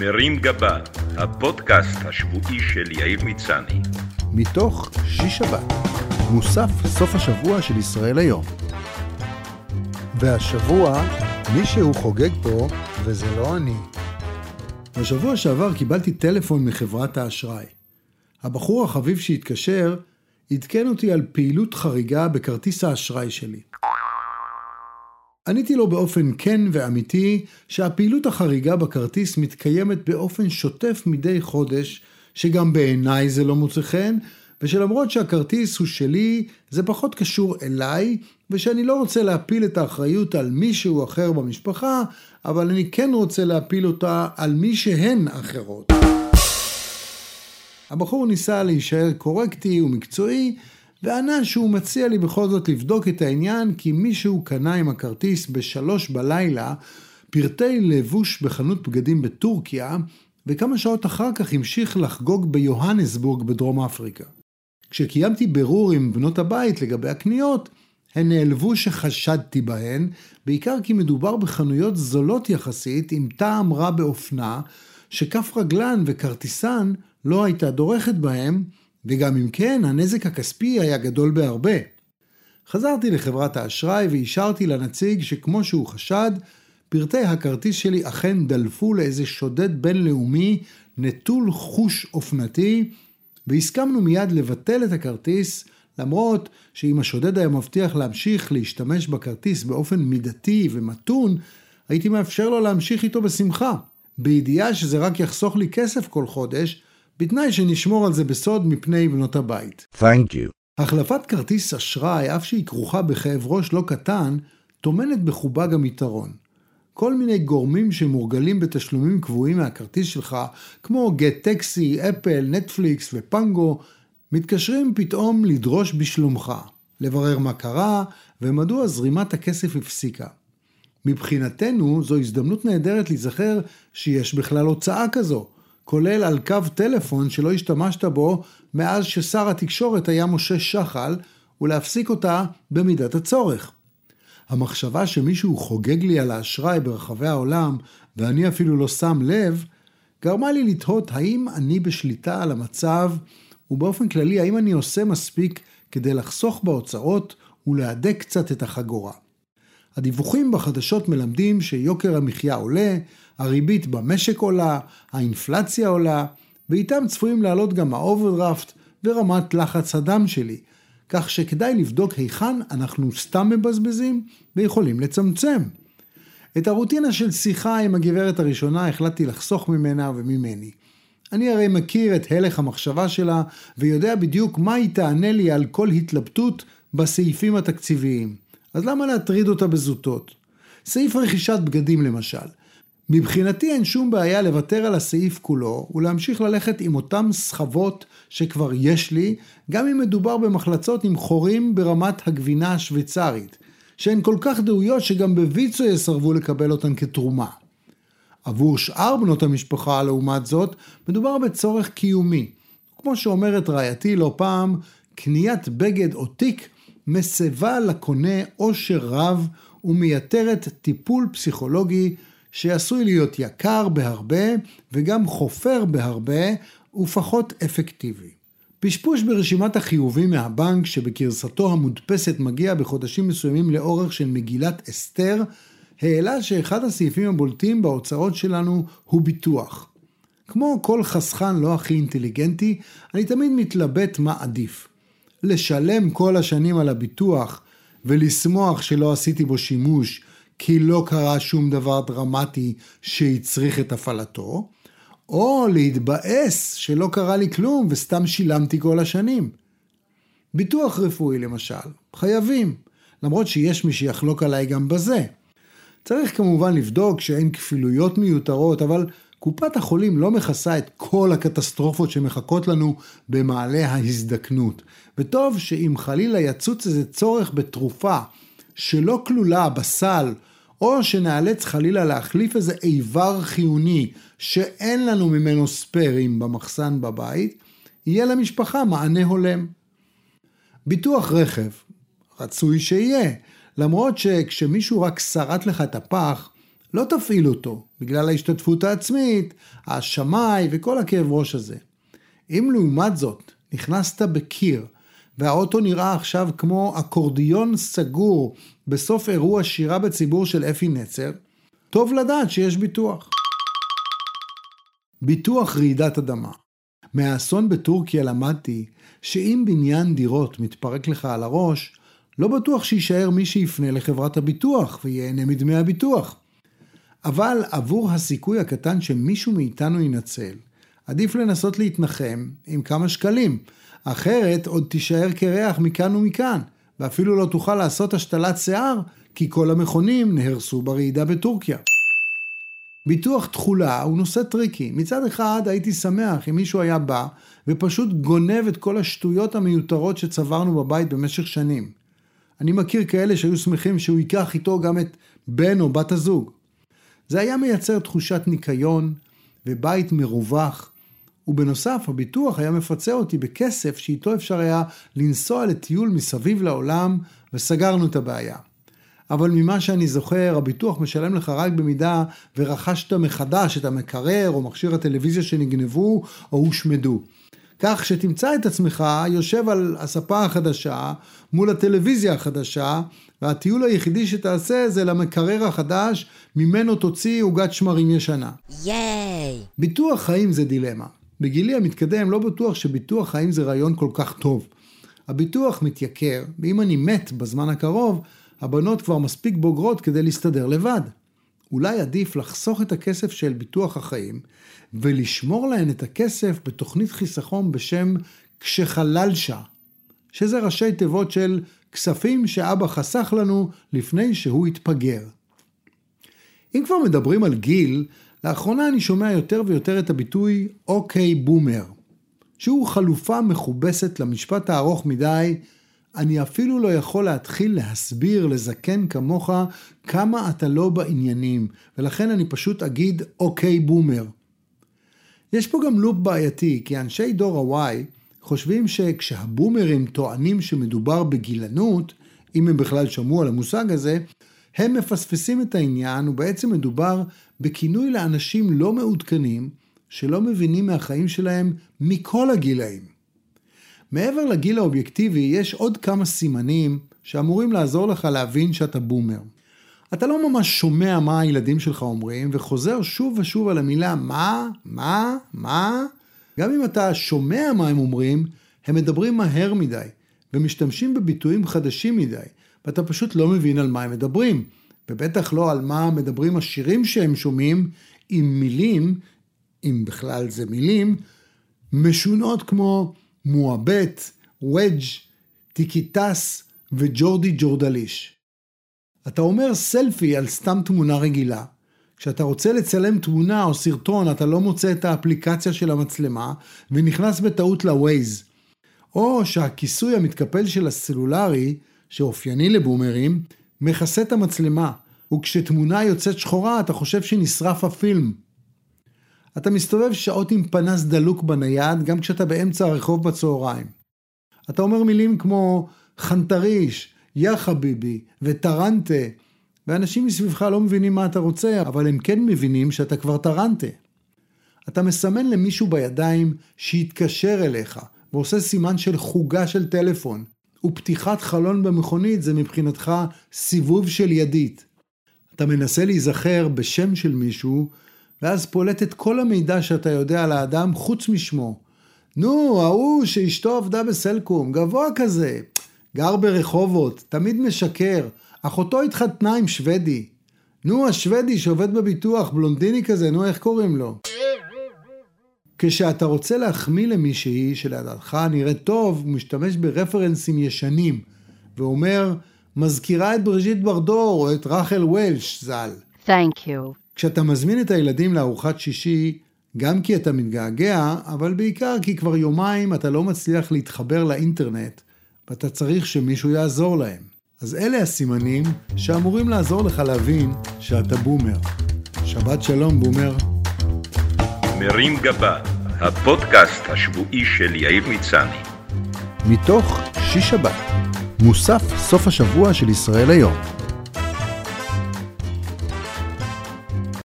מרים גבה, הפודקאסט השבועי של יאיר מצני. מתוך שיש שבת, מוסף סוף השבוע של ישראל היום. והשבוע מישהו חוגג פה, וזה לא אני. בשבוע שעבר קיבלתי טלפון מחברת האשראי. הבחור החביב שהתקשר עדכן אותי על פעילות חריגה בכרטיס האשראי שלי. עניתי לו באופן כן ואמיתי שהפעילות החריגה בכרטיס מתקיימת באופן שוטף מדי חודש, שגם בעיניי זה לא מוצא חן, ושלמרות שהכרטיס הוא שלי, זה פחות קשור אליי, ושאני לא רוצה להפיל את האחריות על מישהו אחר במשפחה, אבל אני כן רוצה להפיל אותה על מי שהן אחרות. הבחור ניסה להישאר קורקטי ומקצועי, וענה שהוא מציע לי בכל זאת לבדוק את העניין, כי מישהו קנה עם הכרטיס בשלוש בלילה פרטי לבוש בחנות בגדים בטורקיה, וכמה שעות אחר כך המשיך לחגוג ביוהנסבורג בדרום אפריקה. כשקיימתי בירור עם בנות הבית לגבי הקניות, הן נעלבו שחשדתי בהן, בעיקר כי מדובר בחנויות זולות יחסית עם טעם רע באופנה, שכף רגלן וכרטיסן לא הייתה דורכת בהם, וגם אם כן, הנזק הכספי היה גדול בהרבה. חזרתי לחברת האשראי ואישרתי לנציג שכמו שהוא חשד, פרטי הכרטיס שלי אכן דלפו לאיזה שודד בינלאומי נטול חוש אופנתי, והסכמנו מיד לבטל את הכרטיס, למרות שאם השודד היה מבטיח להמשיך להשתמש בכרטיס באופן מידתי ומתון, הייתי מאפשר לו להמשיך איתו בשמחה, בידיעה שזה רק יחסוך לי כסף כל חודש, בתנאי שנשמור על זה בסוד מפני בנות הבית. Thank you. החלפת כרטיס אשראי, אף שהיא כרוכה בכאב ראש לא קטן, טומנת בחובה גם יתרון. כל מיני גורמים שמורגלים בתשלומים קבועים מהכרטיס שלך, כמו גט טקסי, אפל, נטפליקס ופנגו, מתקשרים פתאום לדרוש בשלומך, לברר מה קרה ומדוע זרימת הכסף הפסיקה. מבחינתנו זו הזדמנות נהדרת להיזכר שיש בכלל הוצאה כזו, כולל על קו טלפון שלא השתמשת בו מאז ששר התקשורת היה משה שחל, ולהפסיק אותה במידת הצורך. המחשבה שמישהו חוגג לי על האשראי ברחבי העולם, ואני אפילו לא שם לב, גרמה לי לתהות האם אני בשליטה על המצב, ובאופן כללי האם אני עושה מספיק כדי לחסוך בהוצאות ולהדק קצת את החגורה. הדיווחים בחדשות מלמדים שיוקר המחיה עולה, הריבית במשק עולה, האינפלציה עולה, ואיתם צפויים לעלות גם האוברדרפט ורמת לחץ הדם שלי, כך שכדאי לבדוק היכן אנחנו סתם מבזבזים ויכולים לצמצם. את הרוטינה של שיחה עם הגברת הראשונה החלטתי לחסוך ממנה וממני. אני הרי מכיר את הלך המחשבה שלה ויודע בדיוק מה היא תענה לי על כל התלבטות בסעיפים התקציביים. אז למה להטריד אותה בזוטות? סעיף רכישת בגדים למשל. מבחינתי אין שום בעיה לוותר על הסעיף כולו ולהמשיך ללכת עם אותם סחבות שכבר יש לי, גם אם מדובר במחלצות עם חורים ברמת הגבינה השוויצרית, שהן כל כך דהויות שגם בוויצו יסרבו לקבל אותן כתרומה. עבור שאר בנות המשפחה, לעומת זאת, מדובר בצורך קיומי. כמו שאומרת רעייתי לא פעם, קניית בגד או תיק מסבה לקונה עושר רב ומייתרת טיפול פסיכולוגי שעשוי להיות יקר בהרבה וגם חופר בהרבה ופחות אפקטיבי. פשפוש ברשימת החיובים מהבנק שבגרסתו המודפסת מגיע בחודשים מסוימים לאורך של מגילת אסתר, העלה שאחד הסעיפים הבולטים בהוצאות שלנו הוא ביטוח. כמו כל חסכן לא הכי אינטליגנטי, אני תמיד מתלבט מה עדיף. לשלם כל השנים על הביטוח ולשמוח שלא עשיתי בו שימוש כי לא קרה שום דבר דרמטי שהצריך את הפעלתו, או להתבאס שלא קרה לי כלום וסתם שילמתי כל השנים. ביטוח רפואי למשל, חייבים, למרות שיש מי שיחלוק עליי גם בזה. צריך כמובן לבדוק שאין כפילויות מיותרות, אבל קופת החולים לא מכסה את כל הקטסטרופות שמחכות לנו במעלה ההזדקנות. וטוב שאם חלילה יצוץ איזה צורך בתרופה שלא כלולה בסל, או שנאלץ חלילה להחליף איזה איבר חיוני שאין לנו ממנו ספיירים במחסן בבית, יהיה למשפחה מענה הולם. ביטוח רכב, רצוי שיהיה, למרות שכשמישהו רק שרט לך את הפח, לא תפעיל אותו, בגלל ההשתתפות העצמית, השמאי וכל הכאב ראש הזה. אם לעומת זאת נכנסת בקיר, והאוטו נראה עכשיו כמו אקורדיון סגור בסוף אירוע שירה בציבור של אפי נצר, טוב לדעת שיש ביטוח. ביטוח רעידת אדמה. מהאסון בטורקיה למדתי שאם בניין דירות מתפרק לך על הראש, לא בטוח שיישאר מי שיפנה לחברת הביטוח וייהנה מדמי הביטוח. אבל עבור הסיכוי הקטן שמישהו מאיתנו ינצל, עדיף לנסות להתנחם עם כמה שקלים, אחרת עוד תישאר קרח מכאן ומכאן, ואפילו לא תוכל לעשות השתלת שיער, כי כל המכונים נהרסו ברעידה בטורקיה. ביטוח תכולה הוא נושא טריקי. מצד אחד הייתי שמח אם מישהו היה בא ופשוט גונב את כל השטויות המיותרות שצברנו בבית במשך שנים. אני מכיר כאלה שהיו שמחים שהוא ייקח איתו גם את בן או בת הזוג. זה היה מייצר תחושת ניקיון ובית מרווח, ובנוסף הביטוח היה מפצה אותי בכסף שאיתו אפשר היה לנסוע לטיול מסביב לעולם וסגרנו את הבעיה. אבל ממה שאני זוכר, הביטוח משלם לך רק במידה ורכשת מחדש את המקרר או מכשיר הטלוויזיה שנגנבו או הושמדו. כך שתמצא את עצמך יושב על הספה החדשה מול הטלוויזיה החדשה והטיול היחידי שתעשה זה למקרר החדש ממנו תוציא עוגת שמרים ישנה. ייי! ביטוח חיים זה דילמה. בגילי המתקדם לא בטוח שביטוח חיים זה רעיון כל כך טוב. הביטוח מתייקר, ואם אני מת בזמן הקרוב, הבנות כבר מספיק בוגרות כדי להסתדר לבד. אולי עדיף לחסוך את הכסף של ביטוח החיים ולשמור להן את הכסף בתוכנית חיסכון בשם כשחללשה, שזה ראשי תיבות של כספים שאבא חסך לנו לפני שהוא התפגר. אם כבר מדברים על גיל, לאחרונה אני שומע יותר ויותר את הביטוי אוקיי בומר, שהוא חלופה מכובסת למשפט הארוך מדי אני אפילו לא יכול להתחיל להסביר לזקן כמוך כמה אתה לא בעניינים, ולכן אני פשוט אגיד אוקיי בומר. יש פה גם לופ בעייתי, כי אנשי דור ה-Y חושבים שכשהבומרים טוענים שמדובר בגילנות, אם הם בכלל שמעו על המושג הזה, הם מפספסים את העניין, ובעצם מדובר בכינוי לאנשים לא מעודכנים, שלא מבינים מהחיים שלהם מכל הגילאים. מעבר לגיל האובייקטיבי, יש עוד כמה סימנים שאמורים לעזור לך להבין שאתה בומר. אתה לא ממש שומע מה הילדים שלך אומרים, וחוזר שוב ושוב על המילה מה, מה, מה. גם אם אתה שומע מה הם אומרים, הם מדברים מהר מדי, ומשתמשים בביטויים חדשים מדי, ואתה פשוט לא מבין על מה הם מדברים. ובטח לא על מה מדברים השירים שהם שומעים, עם מילים, אם בכלל זה מילים, משונות כמו מועבט, וודג', טיקיטס וג'ורדי ג'ורדליש. אתה אומר סלפי על סתם תמונה רגילה. כשאתה רוצה לצלם תמונה או סרטון אתה לא מוצא את האפליקציה של המצלמה ונכנס בטעות לווייז. או שהכיסוי המתקפל של הסלולרי, שאופייני לבומרים, מכסה את המצלמה, וכשתמונה יוצאת שחורה אתה חושב שנשרף הפילם. אתה מסתובב שעות עם פנס דלוק בנייד, גם כשאתה באמצע הרחוב בצהריים. אתה אומר מילים כמו חנטריש, יא חביבי וטרנטה, ואנשים מסביבך לא מבינים מה אתה רוצה, אבל הם כן מבינים שאתה כבר טרנטה. אתה מסמן למישהו בידיים שיתקשר אליך, ועושה סימן של חוגה של טלפון, ופתיחת חלון במכונית זה מבחינתך סיבוב של ידית. אתה מנסה להיזכר בשם של מישהו, ואז פולט את כל המידע שאתה יודע על האדם חוץ משמו. נו, ההוא שאשתו עבדה בסלקום, גבוה כזה, גר ברחובות, תמיד משקר, אחותו התחתנה עם שוודי. נו, השוודי שעובד בביטוח, בלונדיני כזה, נו, איך קוראים לו? כשאתה רוצה להחמיא למישהי שלדעתך נראית טוב, הוא משתמש ברפרנסים ישנים, ואומר, מזכירה את בריז'יט ברדור או את רחל וולש ז"ל. Thank you. כשאתה מזמין את הילדים לארוחת שישי, גם כי אתה מתגעגע, אבל בעיקר כי כבר יומיים אתה לא מצליח להתחבר לאינטרנט, ואתה צריך שמישהו יעזור להם. אז אלה הסימנים שאמורים לעזור לך להבין שאתה בומר. שבת שלום, בומר. מרים גבה, הפודקאסט השבועי של יאיר מצני. מתוך שיש שבת, מוסף סוף השבוע של ישראל היום.